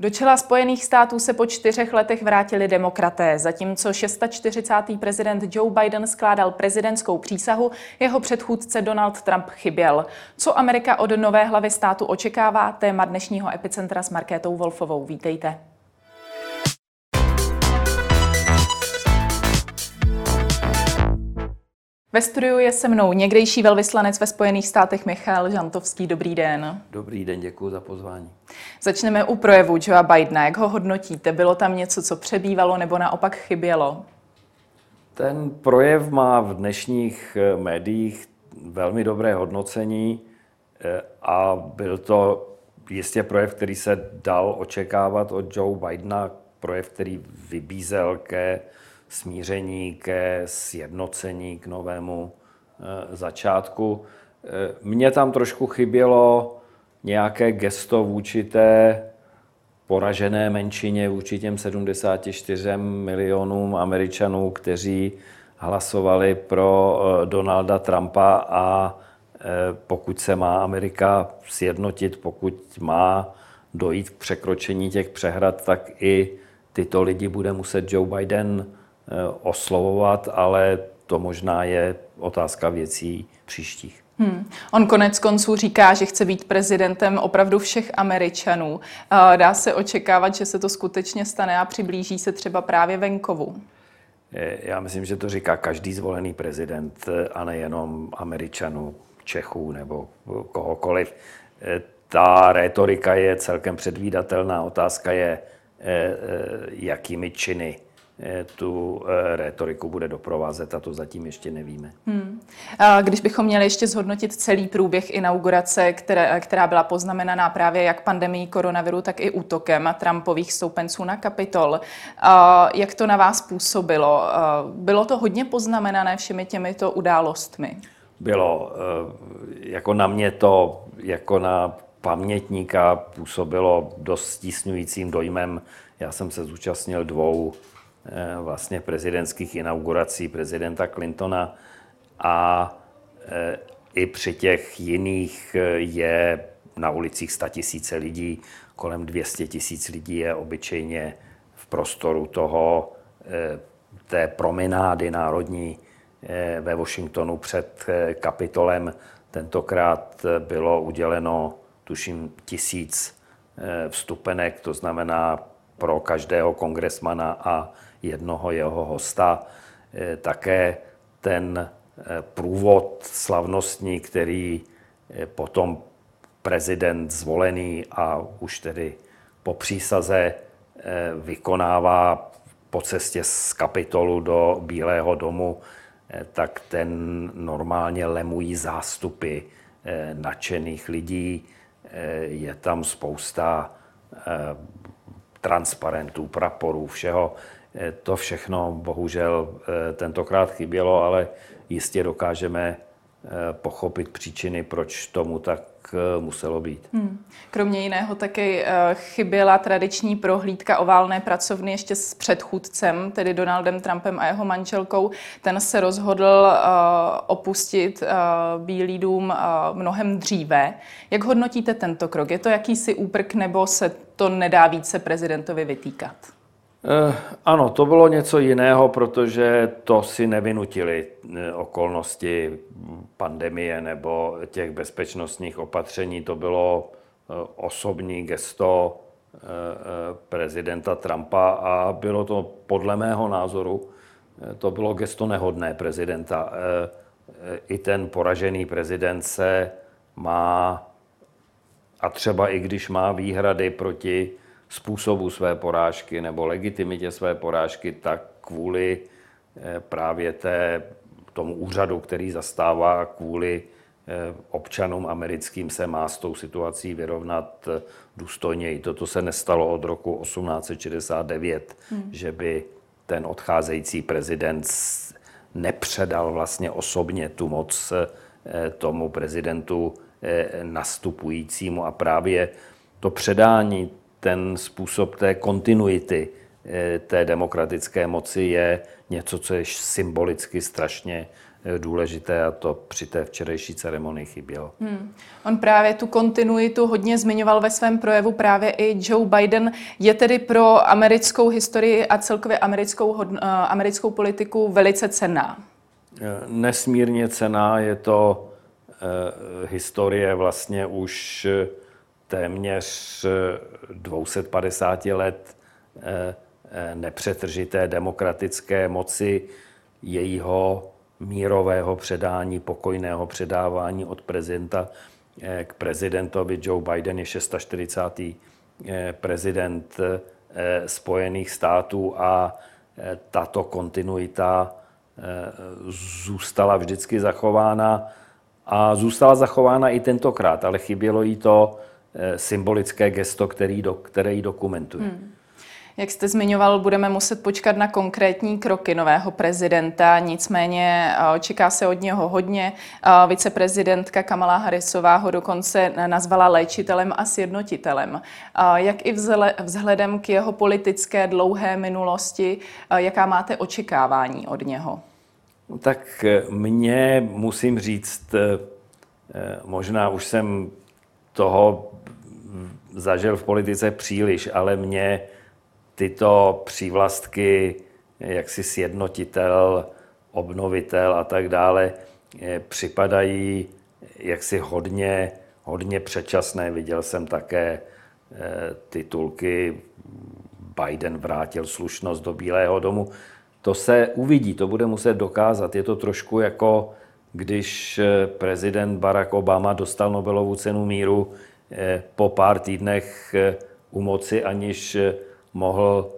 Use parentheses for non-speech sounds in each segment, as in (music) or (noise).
Do čela Spojených států se po čtyřech letech vrátili demokraté, zatímco 640. prezident Joe Biden skládal prezidentskou přísahu, jeho předchůdce Donald Trump chyběl. Co Amerika od nové hlavy státu očekává? Téma dnešního epicentra s Markétou Wolfovou. Vítejte. Ve studiu je se mnou někdejší velvyslanec ve Spojených státech Michal Žantovský. Dobrý den. Dobrý den, děkuji za pozvání. Začneme u projevu Joea Bidena. Jak ho hodnotíte? Bylo tam něco, co přebývalo nebo naopak chybělo? Ten projev má v dnešních eh, médiích velmi dobré hodnocení eh, a byl to jistě projev, který se dal očekávat od Joe Bidena, projev, který vybízel ke smíření, ke sjednocení, k novému eh, začátku. Eh, mně tam trošku chybělo nějaké gesto vůči té poražené menšině, vůči těm 74 milionům Američanů, kteří hlasovali pro eh, Donalda Trumpa a pokud se má Amerika sjednotit, pokud má dojít k překročení těch přehrad, tak i tyto lidi bude muset Joe Biden oslovovat, ale to možná je otázka věcí příštích. Hmm. On konec konců říká, že chce být prezidentem opravdu všech Američanů. Dá se očekávat, že se to skutečně stane a přiblíží se třeba právě venkovu? Eh, já myslím, že to říká každý zvolený prezident eh, a nejenom Američanů, Čechů nebo kohokoliv. Ta rétorika je celkem předvídatelná. Otázka je, jakými činy Eh, tu eh, retoriku bude doprovázet a to zatím ještě nevíme. Hmm. A když bychom měli ještě zhodnotit celý průběh inaugurace, které, která byla poznamenaná právě jak pandemii koronaviru, tak i útokem Trumpových stoupenců na Kapitol, a jak to na vás působilo? Bylo to hodně poznamenané všemi těmito událostmi? Bylo. Eh, jako na mě to, jako na pamětníka působilo dost stísňujícím dojmem. Já jsem se zúčastnil dvou Eh, vlastně prezidentských inaugurací prezidenta Clintona a eh, i při těch jiných eh, je na ulicích 100 tisíce lidí, kolem 200 tisíc lidí je obyčejně v prostoru toho, té promenády národní ve Washingtonu před Kapitolem. Tentokrát bylo uděleno, tuším, tisíc vstupenek, to znamená pro každého kongresmana a jednoho jeho hosta. Eh, také ten eh, průvod slavnostní, který eh, potom prezident zvolený a už tedy po přísaze vykonává po cestě z kapitolu do Bílého domu, tak ten normálně lemují zástupy nadšených lidí. Je tam spousta transparentů, praporů, všeho. Eh, to všechno bohužel eh, tentokrát chybělo, ale jistě dokážeme eh, pochopit příčiny, proč tomu tak muselo být. Hmm. Kromě jiného taky chyběla tradiční prohlídka oválné pracovny ještě s předchůdcem, tedy Donaldem Trumpem a jeho manželkou. Ten se rozhodl opustit Bílý dům mnohem dříve. Jak hodnotíte tento krok? Je to jakýsi úprk nebo se to nedá více prezidentovi vytýkat? Eh, ano, to bylo něco jiného, protože to si nevynutili eh, okolnosti pandemie nebo těch bezpečnostních opatření. To bylo eh, osobní gesto prezidenta Trumpa a bylo to podle mého názoru, to bylo gesto nehodné prezidenta. I ten poražený prezident se má, a třeba i když má výhrady proti způsobu své porážky nebo legitimitě své porážky, tak kvůli eh, právě té, tomu úřadu, který zastává, kvůli eh, občanům americkým se má s tou situací vyrovnat eh, důstojněji. Toto se nestalo od roku 1869, hmm. že by ten odcházející prezident nepředal vlastně osobně tu moc tomu prezidentu nastupujícímu a právě to předání ten způsob té kontinuity eh, té demokratické moci je něco, co je symbolicky strašně důležité a to při té včerejší ceremonii chybělo. Hmm. On právě tu kontinuitu hodně zmiňoval ve svém projevu právě i Joe Biden. Je tedy pro americkou historii a celkově americkou, americkou politiku velice cenná? Nesmírně cená je to Eh, historie vlastně už eh, téměř 250 eh, let nepřetržité demokratické moci jejího mírového předání, pokojného předávání od prezidenta k prezidentovi. Joe Biden je 640. prezident Spojených států a tato kontinuita zůstala vždycky zachována a zůstala zachována i tentokrát, ale chybělo jí to eh, symbolické gesto, který do, které ji dokumentuje. Hmm. Jak jste zmiňoval, budeme muset počkat na konkrétní kroky nového prezidenta, nicméně eh, čeká se od něho hodně. Eh, viceprezidentka Kamala Harrisová ho dokonce nazvala léčitelem a sjednotitelem. Jak i vzhledem k jeho politické dlouhé minulosti, jaká máte očekávání od něho? Tak eh, mě, musím říct, eh, eh, možná už jsem toho zažil v politice příliš, ale mě tyto přívlastky, jaksi sjednotitel, obnovitel a tak dále, připadají jaksi hodně, hodně předčasné. Viděl jsem také titulky Biden vrátil slušnost do Bílého domu. To se uvidí, to bude muset dokázat. Je to trošku jako když eh, prezident Barack Obama dostal Nobelovu cenu míru eh, po pár týdnech eh, u moci, aniž mohl,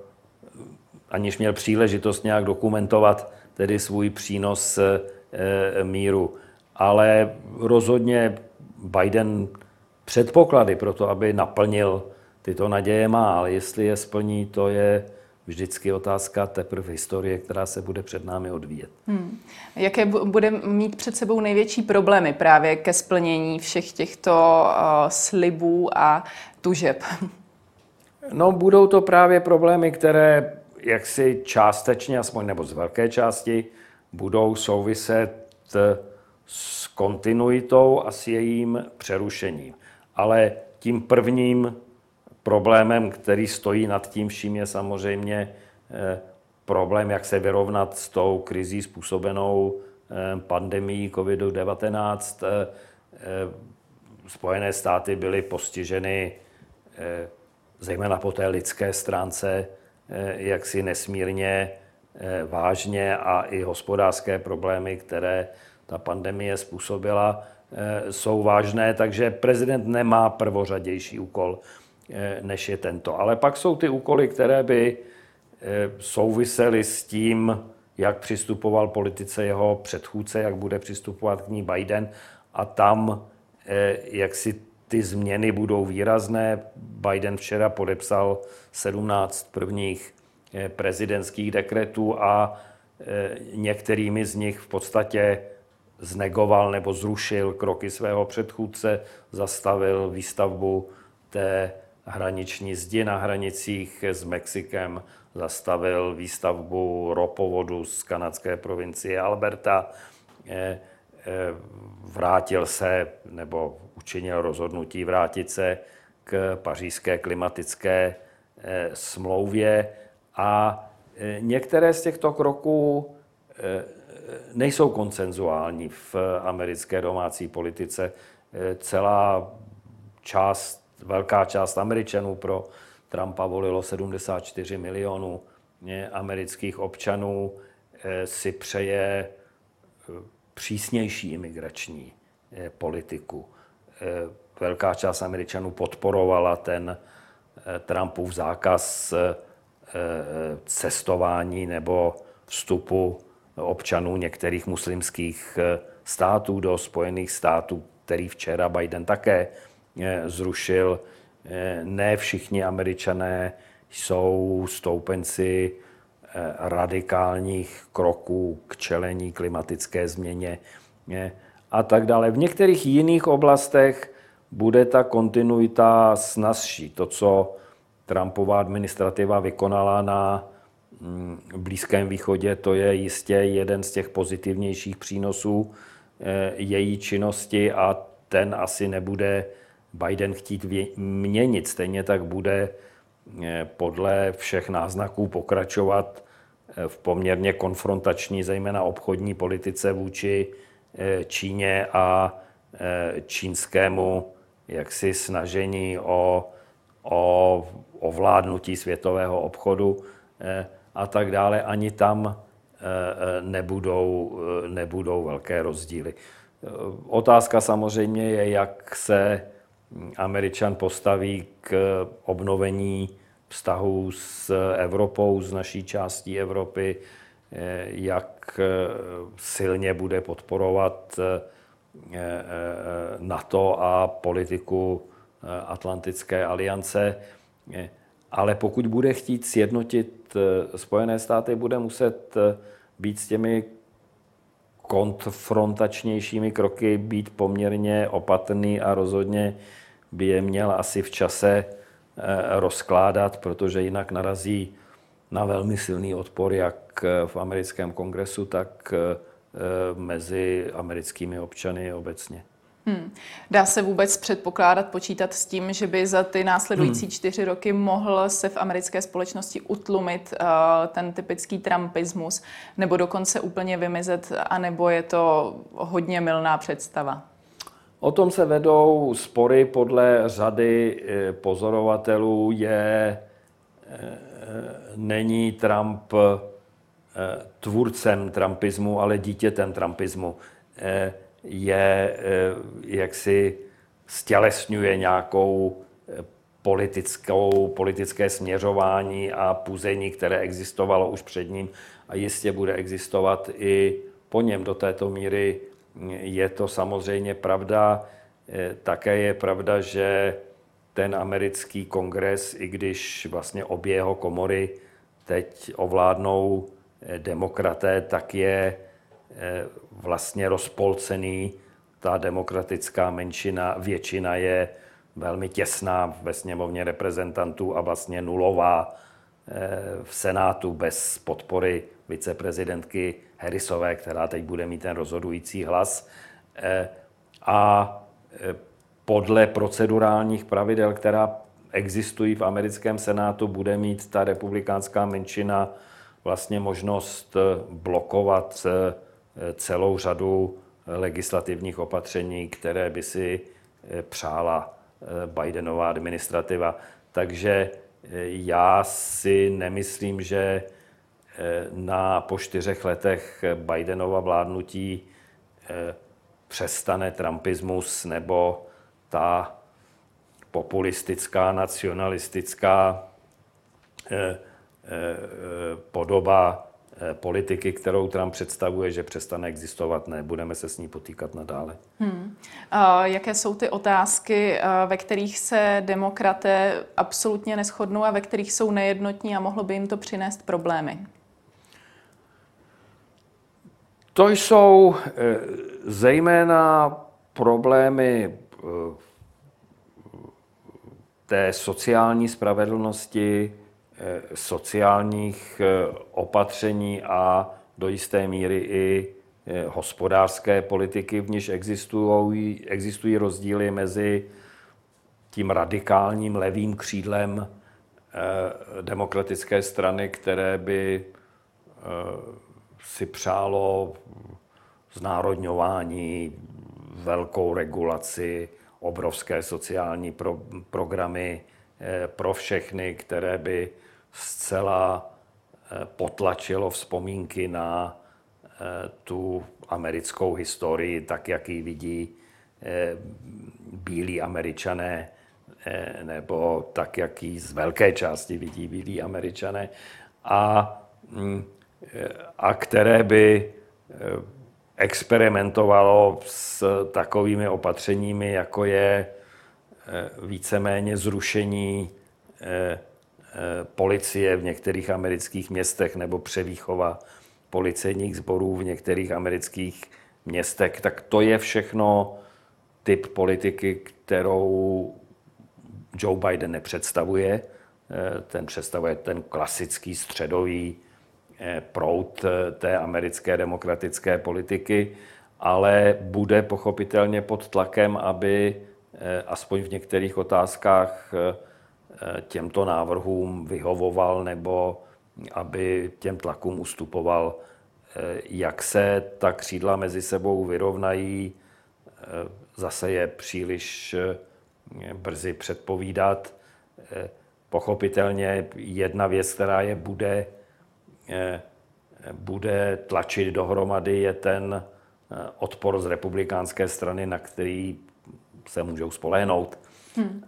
aniž měl příležitost nějak dokumentovat tedy svůj přínos míru. Ale rozhodně Biden předpoklady pro to, aby naplnil tyto naděje má, ale jestli je splní, to je vždycky otázka teprve historie, která se bude před námi odvíjet. Hmm. Jaké bude mít před sebou největší problémy právě ke splnění všech těchto uh, slibů a tužeb? (laughs) No, budou to právě problémy, které jaksi částečně, aspoň nebo z velké části, budou souviset s kontinuitou a s jejím přerušením. Ale tím prvním Problémem, který stojí nad tím vším, je samozřejmě eh, problém, jak se vyrovnat s tou krizí způsobenou eh, pandemí COVID-19. Eh, Spojené státy byly postiženy zejména po té lidské stránce jaksi nesmírně vážně a i hospodářské problémy, které ta pandemie způsobila, jsou vážné, takže prezident nemá prvořadější úkol než je tento. Ale pak jsou ty úkoly, které by eh, souvisely s tím, jak přistupoval politice jeho předchůdce, jak bude přistupovat k ní Biden. A tam, eh, jak si ty změny budou výrazné. Biden včera podepsal 17 prvních prezidentských dekretů a některými z nich v podstatě znegoval nebo zrušil kroky svého předchůdce, zastavil výstavbu té hraniční zdi na hranicích s Mexikem, zastavil výstavbu ropovodu z kanadské provincie Alberta, eh, eh, vrátil se nebo učinil rozhodnutí vrátit se k pařížské klimatické eh, smlouvě a některé z těchto kroků nejsou koncenzuální v americké domácí politice. Celá část velká část Američanů pro Trumpa volilo 74 milionů amerických občanů, eh, si přeje eh, přísnější imigrační eh, politiku. Velká část Američanů podporovala ten Trumpův zákaz cestování nebo vstupu občanů některých muslimských států do Spojených států, který včera Biden také zrušil. Eh, ne všichni američané jsou stoupenci eh, radikálních kroků k čelení klimatické změně a tak dále. V některých jiných oblastech bude ta kontinuita snazší. To, co Trumpova administrativa vykonala na mm, Blízkém východě, to je jistě jeden z těch pozitivnějších přínosů její činnosti a ten asi nebude Biden chtít měnit. Stejně tak bude podle všech náznaků pokračovat v poměrně konfrontační, zejména obchodní politice vůči Číně a čínskému jaksi snažení o, o ovládnutí světového obchodu eh, a tak dále, ani tam eh, nebudou, nebudou velké rozdíly. Otázka samozřejmě je, jak se Američan postaví k obnovení vztahů s Evropou, s naší částí Evropy, eh, jak silně bude podporovat Eh, eh, NATO a politiku eh, Atlantické aliance. Ale pokud bude chtít sjednotit Spojené státy, bude muset být s těmi konfrontačnějšími kroky být poměrně opatrný a rozhodně by je měl asi v čase rozkládat, protože jinak narazí na velmi silný odpor jak v americkém kongresu, tak Eh, mezi americkými občany obecně. Hmm. Dá se vůbec předpokládat, počítat s tím, že by za ty následující hmm. čtyři roky mohl se v americké společnosti utlumit uh, ten typický trumpismus, nebo dokonce úplně vymizet, anebo je to hodně milná představa? O tom se vedou spory podle řady eh, pozorovatelů. Je, není Trump Eh, tvůrcem trumpismu, ale dítětem trumpismu. Eh, je, eh, jak si stělesňuje nějakou politickou, politické směřování a puzení, které existovalo už před ním a jistě bude existovat i po něm do této míry. Je to samozřejmě pravda. Také je pravda, že ten americký kongres, i když vlastně obě jeho komory teď ovládnou demokraté, tak je eh, vlastně rozpolcený. Ta demokratická menšina, většina je velmi těsná ve sněmovně reprezentantů a vlastně nulová eh, v Senátu bez podpory viceprezidentky Harrisové, která teď bude mít ten rozhodující hlas. Eh, a podle procedurálních pravidel, která existují v americkém senátu, bude mít ta republikánská menšina vlastně možnost eh, blokovat eh, celou řadu legislativních opatření, které by si eh, přála Bidenová administrativa. Takže já si nemyslím, že na po čtyřech letech Bidenova vládnutí přestane trumpismus nebo ta populistická, nacionalistická podoba eh, politiky, kterou Trump představuje, že přestane existovat, ne, budeme se s ní potýkat nadále. Hmm. A jaké jsou ty otázky, eh, ve kterých se demokraté absolutně neschodnou a ve kterých jsou nejednotní a mohlo by jim to přinést problémy? To jsou eh, zejména problémy té sociální spravedlnosti, Eh, sociálních eh, opatření a do jisté míry i eh, hospodářské politiky, v níž existují, existují rozdíly mezi tím radikálním levým křídlem demokratické strany, které by si přálo znárodňování, velkou regulaci, obrovské sociální pro, programy pro všechny, které by zcela eh, potlačilo vzpomínky na eh, tu americkou historii, tak jak ji vidí eh, bílí američané, nebo tak, jak ji z velké části vidí bílí američané, a, mm, a které by experimentovalo s takovými opatřeními, jako je víceméně zrušení Eh, policie v některých amerických městech nebo převýchova policejních sborů v některých amerických městech, tak to je všechno typ politiky, kterou Joe Biden nepředstavuje. Ten představuje ten klasický středový prout té americké demokratické politiky, ale bude pochopitelně pod tlakem, aby aspoň v některých otázkách těmto návrhům vyhovoval nebo aby těm tlakům ustupoval. Jak se ta křídla mezi sebou vyrovnají, zase je příliš brzy předpovídat. Pochopitelně jedna věc, která je bude, bude tlačit dohromady, je ten odpor z republikánské strany, na který se můžou spolehnout. Hmm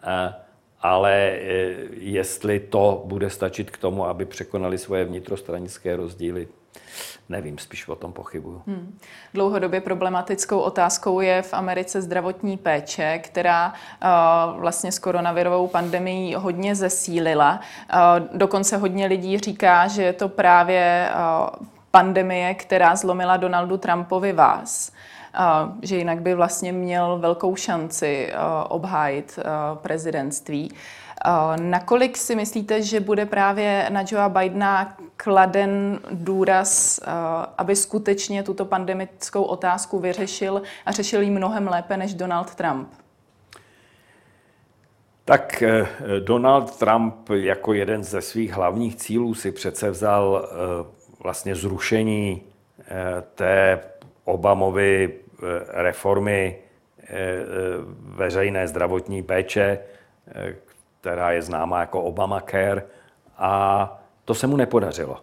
ale e, jestli to bude stačit k tomu, aby překonali svoje vnitrostranické rozdíly, nevím, spíš o tom pochybuju. Hmm. Dlouhodobě problematickou otázkou je v Americe zdravotní péče, která uh, vlastně s koronavirovou pandemií hodně zesílila. Uh, dokonce hodně lidí říká, že je to právě uh, pandemie, která zlomila Donaldu Trumpovi vás že jinak by vlastně měl velkou šanci obhájit prezidentství. Nakolik si myslíte, že bude právě na Joea Bidena kladen důraz, aby skutečně tuto pandemickou otázku vyřešil a řešil ji mnohem lépe než Donald Trump? Tak eh, Donald Trump jako jeden ze svých hlavních cílů si přece vzal eh, vlastně zrušení eh, té Obamovy reformy veřejné zdravotní péče, která je známá jako Obamacare, a to se mu nepodařilo.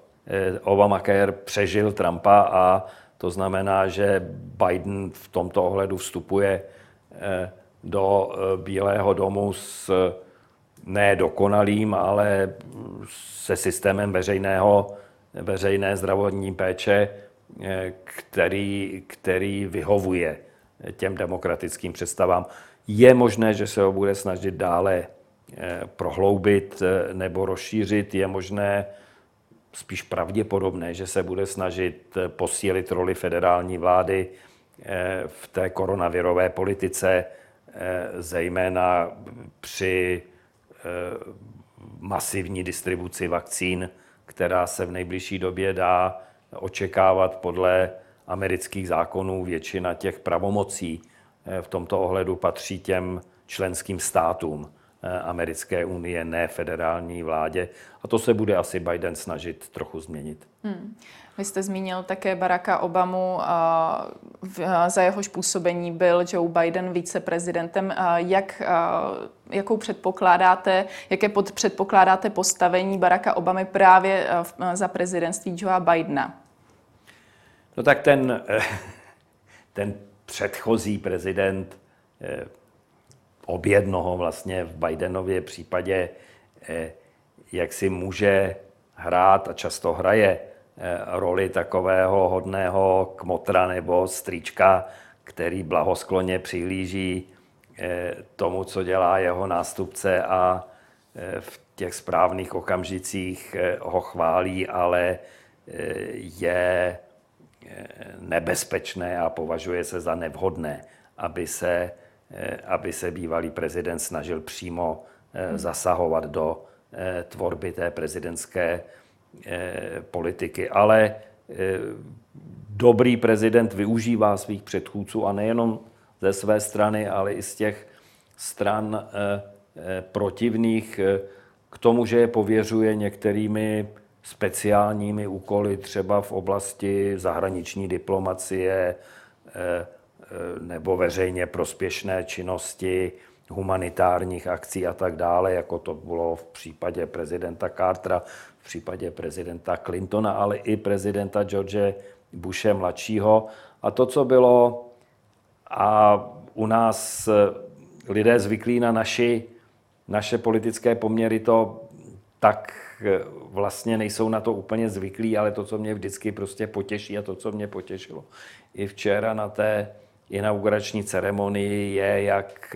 Obamacare přežil Trumpa a to znamená, že Biden v tomto ohledu vstupuje do Bílého domu s nedokonalým, ale se systémem veřejného veřejné zdravotní péče, eh, který, který vyhovuje těm demokratickým představám. Je možné, že se ho bude snažit dále eh, prohloubit eh, nebo rozšířit. Je možné, spíš pravděpodobné, že se bude snažit posílit roli federální vlády v té koronavirové politice, zejména při masivní distribuci vakcín která se v nejbližší době dá očekávat podle amerických zákonů. Většina těch pravomocí eh, v tomto ohledu patří těm členským státům eh, americké unie, ne federální vládě. A to se bude asi Biden snažit trochu změnit. Hmm. Vy jste zmínil také Baracka Obamu, za jehož působení byl Joe Biden viceprezidentem. Jak, jakou předpokládáte, jaké pod, předpokládáte postavení Baracka Obamy právě za prezidentství Joea Bidena? No tak ten, eh, (laughs) ten předchozí prezident eh, objednoho vlastně v Bidenově případě, eh, jak si může hrát a často hraje Eh, roli takového hodného kmotra nebo strýčka, který blahoskloně přihlíží eh, tomu, co dělá jeho nástupce a v těch správných okamžicích ho chválí, ale je nebezpečné a považuje se za nevhodné, aby se, aby se bývalý prezident snažil přímo zasahovat do tvorby té prezidentské Eh, politiky, ale eh, dobrý prezident využívá svých předchůdců a nejenom ze své strany, ale i z těch stran eh, protivných. K tomu, že je pověřuje některými speciálními úkoly, třeba v oblasti zahraniční diplomacie nebo veřejně prospěšné činnosti, humanitárních akcí a tak dále, jako to bylo v případě prezidenta Cartera, v případě prezidenta Clintona, ale i prezidenta George Bushe mladšího. A to, co bylo a u nás lidé zvyklí na naši, naše politické poměry, to tak vlastně nejsou na to úplně zvyklí, ale to, co mě vždycky prostě potěší a to, co mě potěšilo i včera na té inaugurační ceremonii, je, jak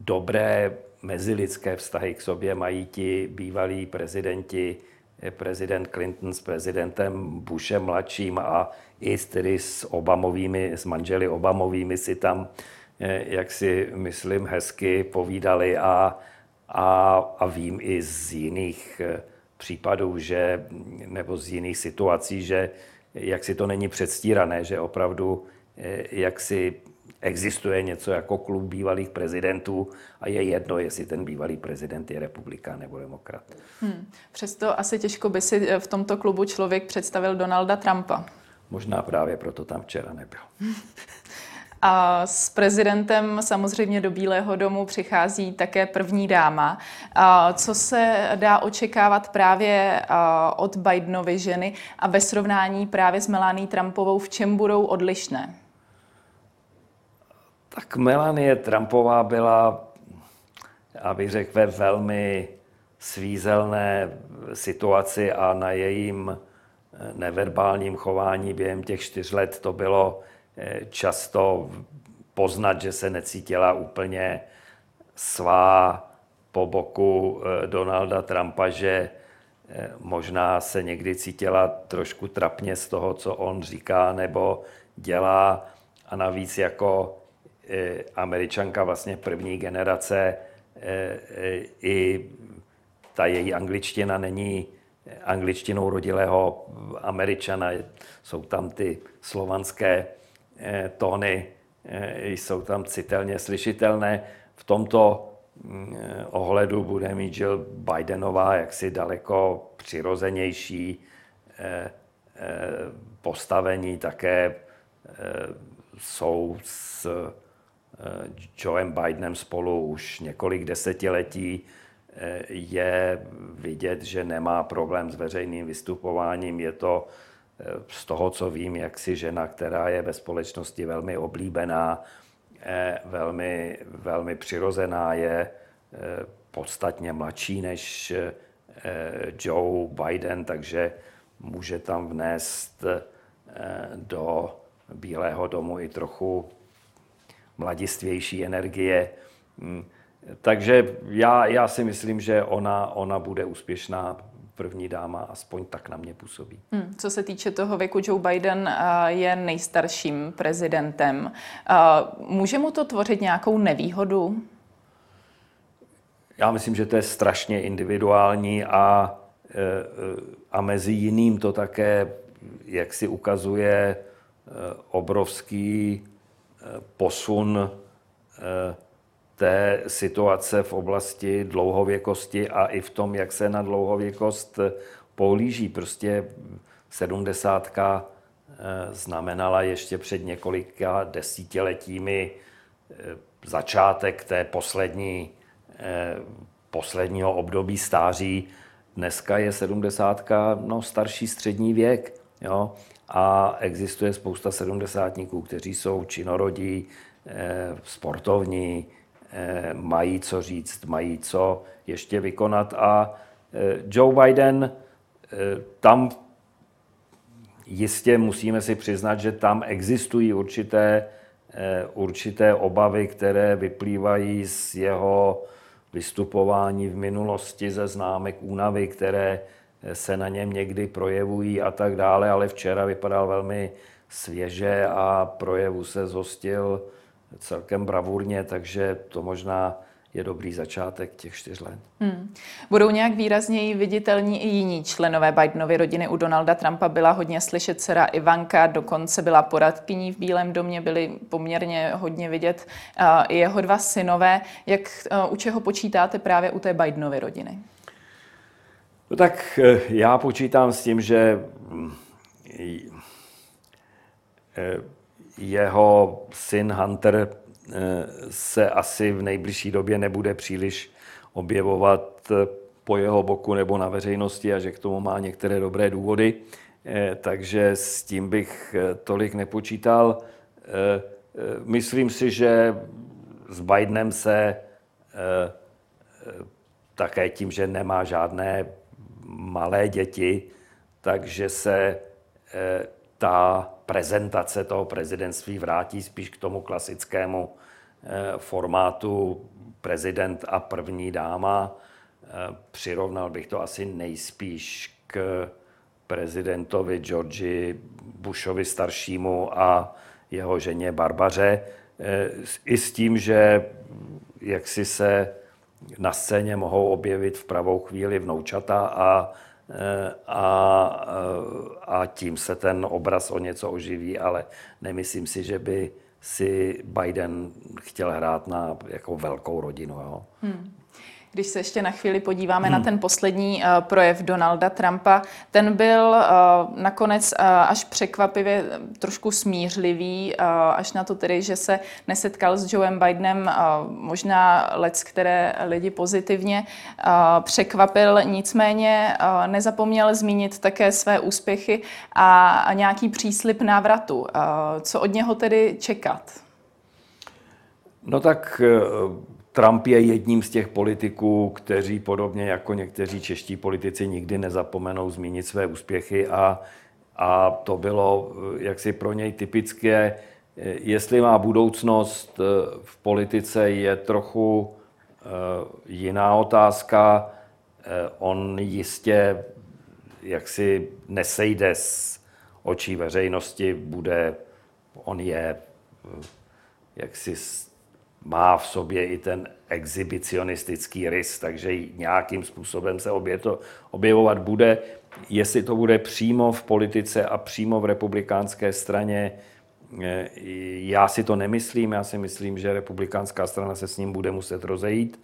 dobré mezilidské vztahy k sobě mají ti bývalí prezidenti, prezident Clinton s prezidentem Bushem mladším a i tedy s Obamovými, s manželi Obamovými si tam, eh, jak si myslím, hezky povídali a a, a vím i z jiných případů, že, nebo z jiných situací, že jak si to není předstírané, že opravdu jak si existuje něco jako klub bývalých prezidentů a je jedno, jestli ten bývalý prezident je republikán nebo demokrat. Hmm. Přesto asi těžko by si v tomto klubu člověk představil Donalda Trumpa. Možná právě proto tam včera nebyl. A s prezidentem samozřejmě do Bílého domu přichází také první dáma. A co se dá očekávat právě od Bidenovy ženy a ve srovnání právě s Melanie Trumpovou, v čem budou odlišné? Tak Melanie Trumpová byla, abych řekl, ve velmi svízelné situaci a na jejím neverbálním chování během těch čtyř let to bylo eh, často poznat, že se necítila úplně svá po boku eh, Donalda Trumpa, že eh, možná se někdy cítila trošku trapně z toho, co on říká nebo dělá. A navíc jako američanka vlastně první generace i ta její angličtina není angličtinou rodilého američana. Jsou tam ty slovanské eh, tóny, eh, jsou tam citelně slyšitelné. V tomto mm, ohledu bude mít Jill Bidenová jaksi daleko přirozenější eh, postavení. Také jsou s Joeem Bidenem spolu už několik desetiletí je vidět, že nemá problém s veřejným vystupováním. Je to eh, z toho, co vím, jaksi žena, která je ve společnosti velmi oblíbená, eh, velmi, velmi přirozená, je eh, podstatně mladší než Joe Biden, takže může tam vnést do Bílého domu i trochu mladistvější energie. Hmm. Takže já, já si myslím, že ona, ona bude úspěšná první dáma, aspoň tak na mě působí. Hmm, co se týče toho věku, Joe Biden uh, je nejstarším prezidentem. Uh, může mu to tvořit nějakou nevýhodu? Já myslím, že to je strašně individuální a, eh, a mezi jiným to také, jak si ukazuje, obrovský posun té situace v oblasti dlouhověkosti a i v tom, jak se na dlouhověkost pohlíží. Prostě sedmdesátka eh, znamenala ještě před několika desítiletími eh, začátek té poslední, eh, posledního období stáří. Dneska je sedmdesátka no, starší střední věk. Jo? A existuje spousta sedmdesátníků, kteří jsou činorodí, sportovní, Eh, mají co říct, mají co ještě vykonat. A eh, Joe Biden eh, tam jistě musíme si přiznat, že tam existují určité, určité obavy, které vyplývají z jeho vystupování v minulosti ze známek únavy, které se na něm někdy projevují a tak dále, ale včera vypadal velmi svěže a projevu se zhostil celkem bravurně, takže to možná je dobrý začátek těch čtyř let. Hmm. Budou nějak výrazněji viditelní i jiní členové Bidenovy rodiny. U Donalda Trumpa byla hodně slyšet dcera Ivanka, dokonce byla poradkyní v Bílém domě, byly poměrně hodně vidět i jeho dva synové. Jak u čeho počítáte právě u té Bidenovy rodiny? No tak e, já počítám s tím, že e, jeho syn Hunter eh, se asi v nejbližší době nebude příliš objevovat eh, po jeho boku nebo na veřejnosti a že k tomu má některé dobré důvody. Eh, takže s tím bych tolik nepočítal. Myslím si, že s Bidenem se také tím, že nemá žádné malé děti, takže se ta prezentace toho prezidentství vrátí spíš k tomu klasickému eh, formátu prezident a první dáma. Eh, přirovnal bych to asi nejspíš k prezidentovi Georgi Bushovi staršímu a jeho ženě Barbaře. Eh, I s tím, že jak si se na scéně mohou objevit v pravou chvíli vnoučata a, a, a tím se ten obraz o něco oživí, ale nemyslím si, že by si Biden chtěl hrát na jako velkou rodinu. Jo. Hmm. Když se ještě na chvíli podíváme hmm. na ten poslední uh, projev Donalda Trumpa, ten byl uh, nakonec uh, až překvapivě trošku smířlivý, uh, až na to tedy, že se nesetkal s Joeem Bidenem, uh, možná let, které lidi pozitivně uh, překvapil, nicméně uh, nezapomněl zmínit také své úspěchy a, a nějaký příslip návratu. Uh, co od něho tedy čekat? No tak Trump je jedním z těch politiků, kteří podobně jako někteří čeští politici nikdy nezapomenou zmínit své úspěchy a, a to bylo jaksi pro něj typické. Jestli má budoucnost eh, v politice, je trochu eh, jiná otázka. Eh, on jistě jaksi nesejde z očí veřejnosti, bude, on je jaksi má v sobě i ten exhibicionistický rys, takže nějakým způsobem se obě to objevovat bude. Jestli to bude přímo v politice a přímo v republikánské straně, eh, já si to nemyslím. Já si myslím, že republikánská strana se s ním bude muset rozejít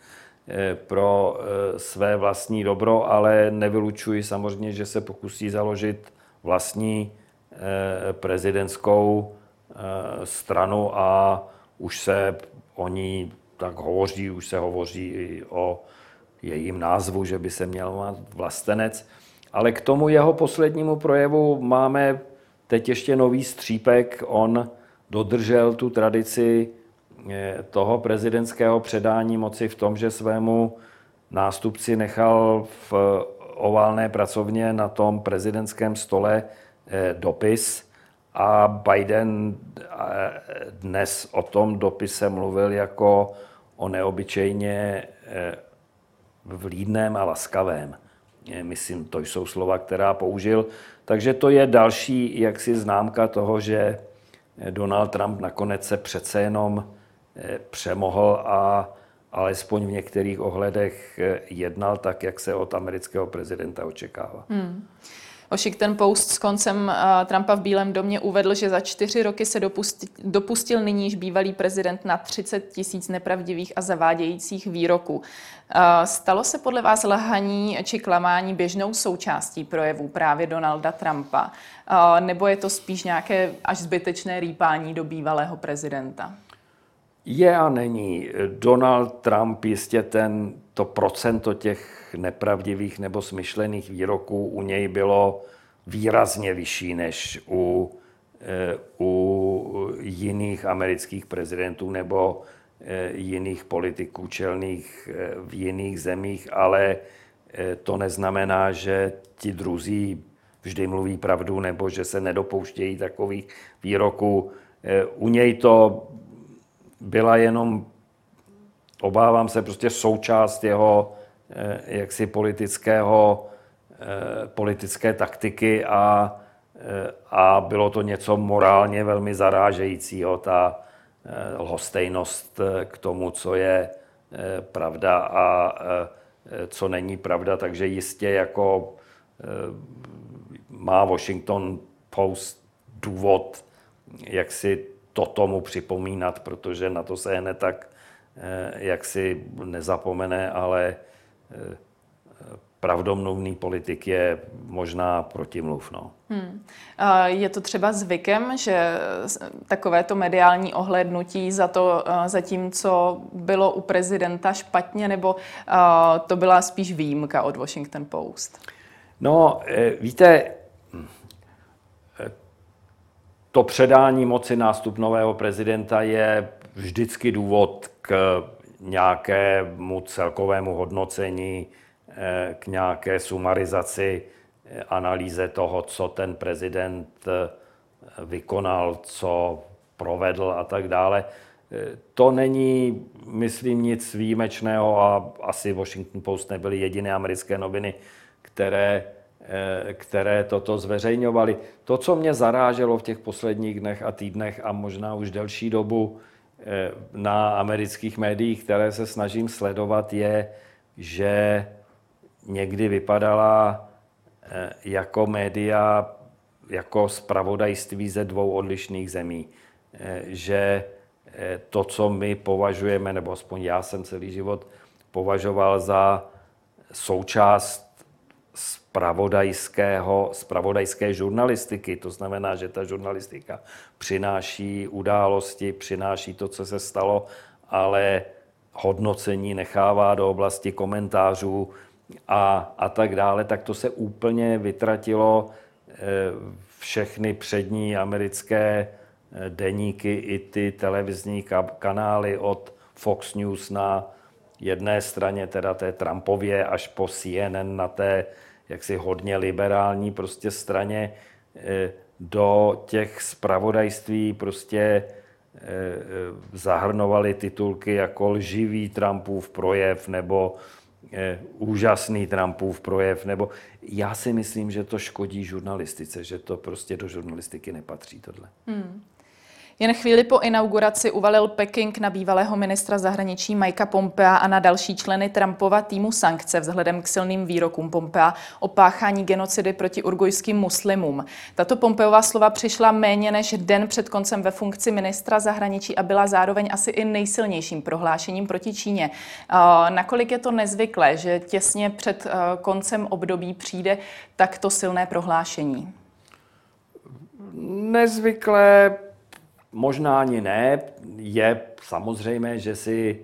eh, pro eh, své vlastní dobro, ale nevylučuji samozřejmě, že se pokusí založit vlastní prezidentskou stranu a už se o ní tak hovoří, už se hovoří i o jejím názvu, že by se měl mít vlastenec. Ale k tomu jeho poslednímu projevu máme teď ještě nový střípek. On dodržel tu tradici eh, toho prezidentského předání moci v tom, že svému nástupci nechal v oválné pracovně na tom prezidentském stole eh, dopis, a Biden eh, dnes o tom dopise mluvil jako o neobyčejně eh, vlídném a laskavém. Myslím, to jsou slova, která použil. Takže to je další jaksi známka toho, že Donald Trump nakonec se přece jenom eh, přemohl a alespoň v některých ohledech jednal tak, jak se od amerického prezidenta očekává. Hmm. Washington Post s koncem uh, Trumpa v Bílém domě uvedl, že za čtyři roky se dopustil, dopustil nyníž bývalý prezident na 30 tisíc nepravdivých a zavádějících výroků. Uh, stalo se podle vás lhaní či klamání běžnou součástí projevů právě Donalda Trumpa? Uh, nebo je to spíš nějaké až zbytečné rýpání do bývalého prezidenta? Je a není. Donald Trump jistě ten, to procento těch nepravdivých nebo smyšlených výroků u něj bylo výrazně vyšší než u, eh, u jiných amerických prezidentů nebo eh, jiných politiků čelných eh, v jiných zemích, ale to neznamená, že ti druzí vždy mluví pravdu nebo že se nedopouštějí takových výroků. U něj to byla jenom, obávám se, prostě součást jeho Eh, jaksi politického, eh, politické taktiky a, eh, a bylo to něco morálně velmi zarážejícího, ta lhostejnost k tomu, co je pravda a co není pravda, takže jistě jako má Washington Post důvod, jak si to tomu připomínat, protože na to se hned tak jak si nezapomene, ale pravdomluvný politik je možná protimluv. No. Hmm. Je to třeba zvykem, že takovéto mediální ohlednutí za to, za tím, co bylo u prezidenta špatně, nebo to byla spíš výjimka od Washington Post? No, víte, e, to předání moci nástup nového prezidenta je vždycky důvod k nějakému celkovému hodnocení, eh, k nějaké sumarizaci, eh, analýze toho, co ten prezident eh, vykonal, co provedl a tak dále. To není, myslím, nic výjimečného a asi Washington Post nebyly jediné americké noviny, které, které toto zveřejňovaly. To, co mě zaráželo v těch posledních dnech a týdnech a možná už delší dobu, na amerických médiích, které se snažím sledovat, je, že někdy vypadala jako média, jako spravodajství ze dvou odlišných zemí. Že to, co my považujeme, nebo aspoň já jsem celý život považoval za součást spravodajského, spravodajské žurnalistiky. To znamená, že ta žurnalistika přináší události, přináší to, co se stalo, ale hodnocení nechává do oblasti komentářů a, a tak dále, tak to se úplně vytratilo eh, všechny přední americké eh, deníky i ty televizní kanály od Fox News na jedné straně, teda té Trumpově, až po CNN na té jaksi hodně liberální prostě straně eh, do těch spravodajství prostě eh, eh, zahrnovali titulky jako lživý Trumpův projev nebo úžasný Trumpův projev, nebo já si myslím, že to škodí žurnalistice, že to prostě do žurnalistiky nepatří tohle. Hmm. Jen chvíli po inauguraci uvalil Peking na bývalého ministra zahraničí Mikea Pompea a na další členy Trumpova týmu sankce vzhledem k silným výrokům Pompea o páchání genocidy proti urgojským muslimům. Tato Pompeová slova přišla méně než den před koncem ve funkci ministra zahraničí a byla zároveň asi i nejsilnějším prohlášením proti Číně. Nakolik je to nezvyklé, že těsně před koncem období přijde takto silné prohlášení? Nezvyklé Možná ani ne. Je samozřejmé, že si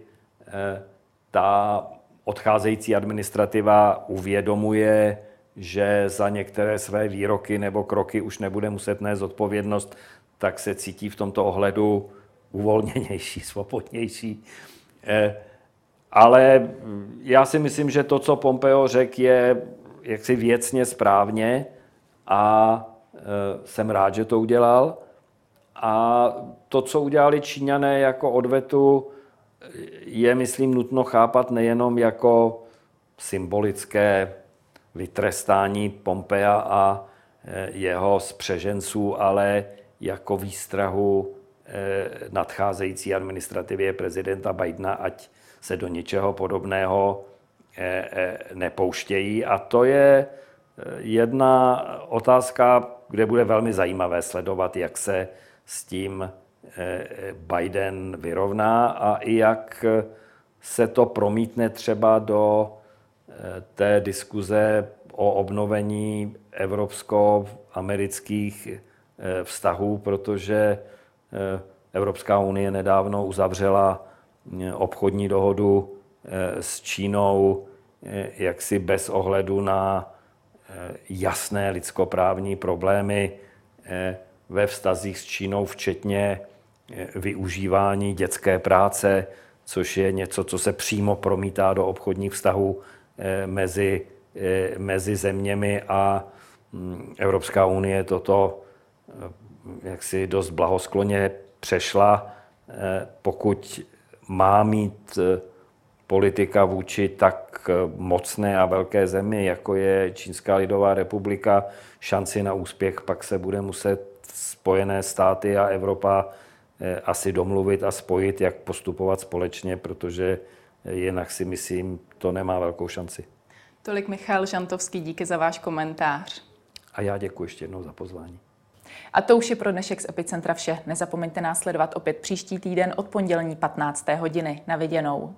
eh, ta odcházející administrativa uvědomuje, že za některé své výroky nebo kroky už nebude muset nést odpovědnost, tak se cítí v tomto ohledu uvolněnější, (laughs) svobodnější. Eh, ale já si myslím, že to, co Pompeo řekl, je jaksi věcně správně a eh, jsem rád, že to udělal. A to, co udělali Číňané jako odvetu, je, myslím, nutno chápat nejenom jako symbolické vytrestání Pompea a e, jeho spřeženců, ale jako výstrahu e, nadcházející administrativě prezidenta Bidena, ať se do ničeho podobného e, nepouštějí. A to je jedna otázka, kde bude velmi zajímavé sledovat, jak se s tím eh, Biden vyrovná a i jak se to promítne třeba do eh, té diskuze o obnovení evropsko-amerických eh, vztahů, protože Evropská unie nedávno uzavřela obchodní dohodu s Čínou jaksi bez ohledu na jasné lidskoprávní problémy ve vztazích s Čínou, včetně eh, využívání dětské práce, což je něco, co se přímo promítá do obchodních vztahů eh, mezi, eh, mezi zeměmi a mm, Evropská unie toto jaksi dost blahoskloně přešla. Pokud má mít politika vůči tak mocné a velké zemi, jako je Čínská lidová republika, šanci na úspěch, pak se bude muset Spojené státy a Evropa eh, asi domluvit a spojit, jak postupovat společně, protože jinak si myslím, to nemá velkou šanci. Tolik Michal Žantovský, díky za váš komentář. A já děkuji ještě jednou za pozvání. A to už je pro dnešek z Epicentra vše. Nezapomeňte následovat opět příští týden od pondělní 15. hodiny. Na viděnou.